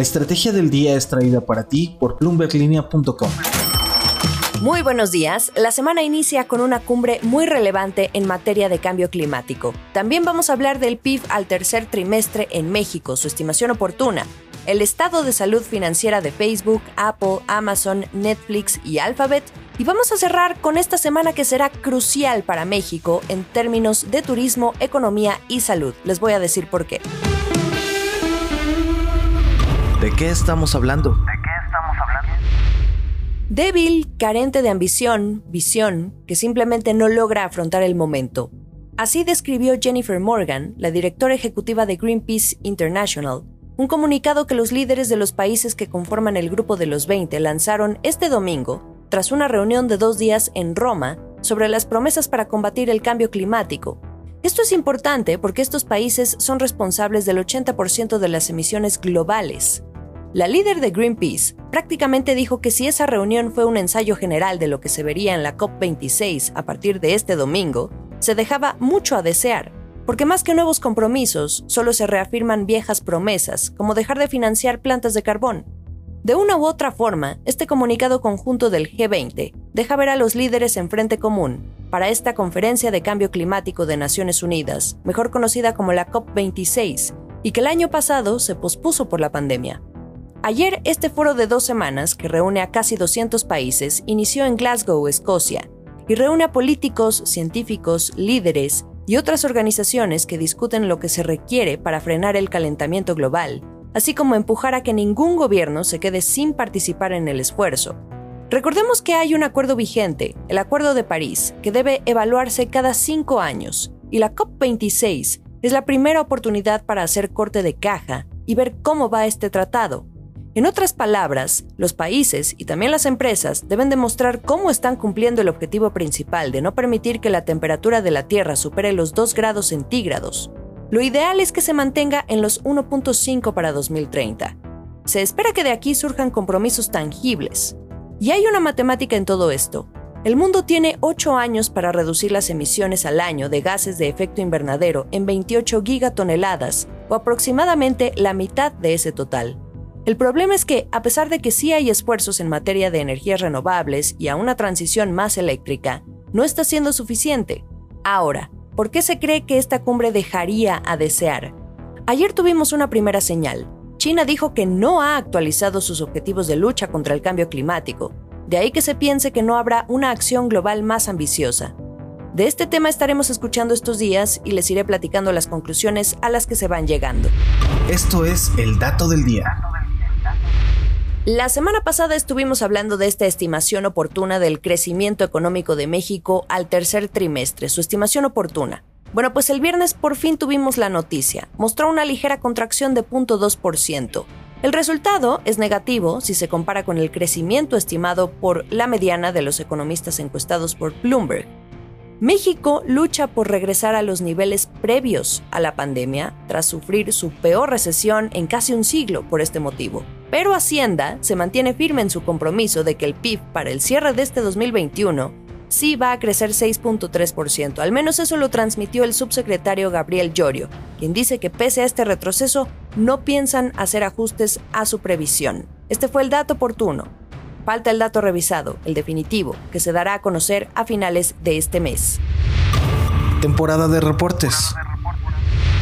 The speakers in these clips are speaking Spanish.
La estrategia del día es traída para ti por bloomberglinea.com. Muy buenos días. La semana inicia con una cumbre muy relevante en materia de cambio climático. También vamos a hablar del PIB al tercer trimestre en México, su estimación oportuna, el estado de salud financiera de Facebook, Apple, Amazon, Netflix y Alphabet. Y vamos a cerrar con esta semana que será crucial para México en términos de turismo, economía y salud. Les voy a decir por qué. ¿De qué estamos hablando? Débil, carente de ambición, visión, que simplemente no logra afrontar el momento. Así describió Jennifer Morgan, la directora ejecutiva de Greenpeace International, un comunicado que los líderes de los países que conforman el Grupo de los 20 lanzaron este domingo, tras una reunión de dos días en Roma, sobre las promesas para combatir el cambio climático. Esto es importante porque estos países son responsables del 80% de las emisiones globales. La líder de Greenpeace prácticamente dijo que si esa reunión fue un ensayo general de lo que se vería en la COP26 a partir de este domingo, se dejaba mucho a desear, porque más que nuevos compromisos, solo se reafirman viejas promesas, como dejar de financiar plantas de carbón. De una u otra forma, este comunicado conjunto del G20 deja ver a los líderes en frente común para esta conferencia de cambio climático de Naciones Unidas, mejor conocida como la COP26, y que el año pasado se pospuso por la pandemia. Ayer, este foro de dos semanas, que reúne a casi 200 países, inició en Glasgow, Escocia, y reúne a políticos, científicos, líderes y otras organizaciones que discuten lo que se requiere para frenar el calentamiento global, así como empujar a que ningún gobierno se quede sin participar en el esfuerzo. Recordemos que hay un acuerdo vigente, el Acuerdo de París, que debe evaluarse cada cinco años, y la COP26 es la primera oportunidad para hacer corte de caja y ver cómo va este tratado, en otras palabras, los países y también las empresas deben demostrar cómo están cumpliendo el objetivo principal de no permitir que la temperatura de la Tierra supere los 2 grados centígrados. Lo ideal es que se mantenga en los 1.5 para 2030. Se espera que de aquí surjan compromisos tangibles. Y hay una matemática en todo esto. El mundo tiene 8 años para reducir las emisiones al año de gases de efecto invernadero en 28 gigatoneladas, o aproximadamente la mitad de ese total. El problema es que, a pesar de que sí hay esfuerzos en materia de energías renovables y a una transición más eléctrica, no está siendo suficiente. Ahora, ¿por qué se cree que esta cumbre dejaría a desear? Ayer tuvimos una primera señal. China dijo que no ha actualizado sus objetivos de lucha contra el cambio climático, de ahí que se piense que no habrá una acción global más ambiciosa. De este tema estaremos escuchando estos días y les iré platicando las conclusiones a las que se van llegando. Esto es el dato del día. La semana pasada estuvimos hablando de esta estimación oportuna del crecimiento económico de México al tercer trimestre, su estimación oportuna. Bueno, pues el viernes por fin tuvimos la noticia. Mostró una ligera contracción de 0.2%. El resultado es negativo si se compara con el crecimiento estimado por la mediana de los economistas encuestados por Bloomberg. México lucha por regresar a los niveles previos a la pandemia tras sufrir su peor recesión en casi un siglo por este motivo. Pero Hacienda se mantiene firme en su compromiso de que el PIB para el cierre de este 2021 sí va a crecer 6.3%. Al menos eso lo transmitió el subsecretario Gabriel Llorio, quien dice que pese a este retroceso no piensan hacer ajustes a su previsión. Este fue el dato oportuno. Falta el dato revisado, el definitivo, que se dará a conocer a finales de este mes. Temporada de reportes.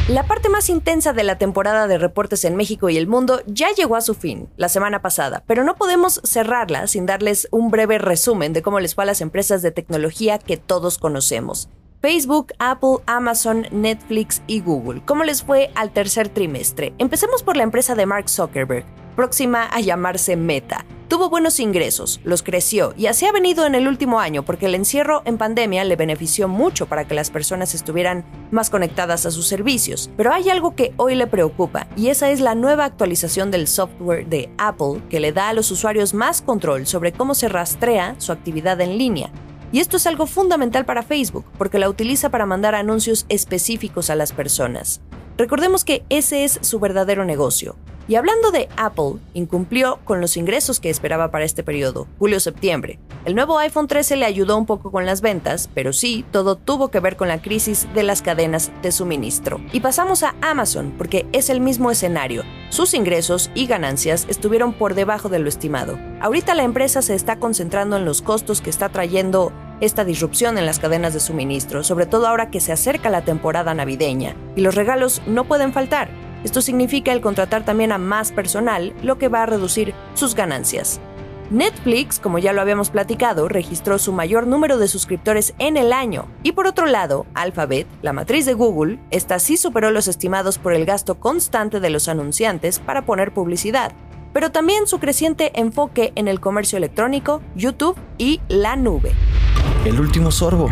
La parte más intensa de la temporada de reportes en México y el mundo ya llegó a su fin la semana pasada, pero no podemos cerrarla sin darles un breve resumen de cómo les fue a las empresas de tecnología que todos conocemos. Facebook, Apple, Amazon, Netflix y Google. ¿Cómo les fue al tercer trimestre? Empecemos por la empresa de Mark Zuckerberg, próxima a llamarse Meta. Tuvo buenos ingresos, los creció y así ha venido en el último año porque el encierro en pandemia le benefició mucho para que las personas estuvieran más conectadas a sus servicios. Pero hay algo que hoy le preocupa y esa es la nueva actualización del software de Apple que le da a los usuarios más control sobre cómo se rastrea su actividad en línea. Y esto es algo fundamental para Facebook, porque la utiliza para mandar anuncios específicos a las personas. Recordemos que ese es su verdadero negocio. Y hablando de Apple, incumplió con los ingresos que esperaba para este periodo, julio-septiembre. El nuevo iPhone 13 le ayudó un poco con las ventas, pero sí, todo tuvo que ver con la crisis de las cadenas de suministro. Y pasamos a Amazon, porque es el mismo escenario. Sus ingresos y ganancias estuvieron por debajo de lo estimado. Ahorita la empresa se está concentrando en los costos que está trayendo esta disrupción en las cadenas de suministro, sobre todo ahora que se acerca la temporada navideña, y los regalos no pueden faltar. Esto significa el contratar también a más personal, lo que va a reducir sus ganancias. Netflix, como ya lo habíamos platicado, registró su mayor número de suscriptores en el año. Y por otro lado, Alphabet, la matriz de Google, esta sí superó los estimados por el gasto constante de los anunciantes para poner publicidad, pero también su creciente enfoque en el comercio electrónico, YouTube y la nube. El último sorbo.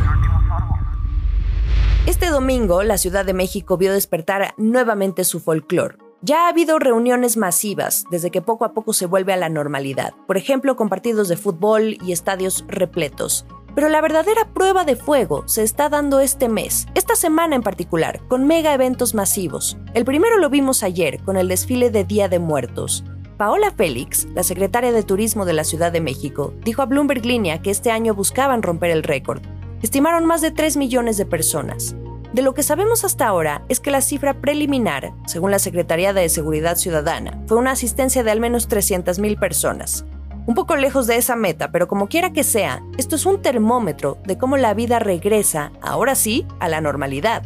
Este domingo, la Ciudad de México vio despertar nuevamente su folclore. Ya ha habido reuniones masivas desde que poco a poco se vuelve a la normalidad, por ejemplo con partidos de fútbol y estadios repletos. Pero la verdadera prueba de fuego se está dando este mes, esta semana en particular, con mega eventos masivos. El primero lo vimos ayer con el desfile de Día de Muertos. Paola Félix, la secretaria de Turismo de la Ciudad de México, dijo a Bloomberg Línea que este año buscaban romper el récord. Estimaron más de 3 millones de personas. De lo que sabemos hasta ahora es que la cifra preliminar, según la Secretaría de Seguridad Ciudadana, fue una asistencia de al menos 300.000 personas. Un poco lejos de esa meta, pero como quiera que sea, esto es un termómetro de cómo la vida regresa, ahora sí, a la normalidad.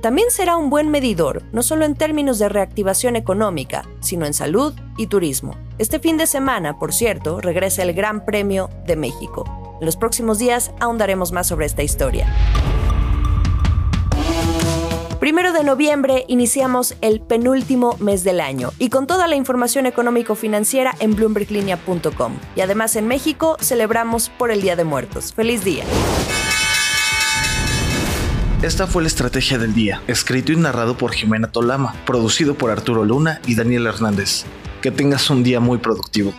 También será un buen medidor, no solo en términos de reactivación económica, sino en salud y turismo. Este fin de semana, por cierto, regresa el Gran Premio de México. En los próximos días ahondaremos más sobre esta historia. Primero de noviembre iniciamos el penúltimo mes del año y con toda la información económico-financiera en bloomberglinea.com. Y además en México celebramos por el Día de Muertos. ¡Feliz día! Esta fue la estrategia del día, escrito y narrado por Jimena Tolama, producido por Arturo Luna y Daniel Hernández. Que tengas un día muy productivo.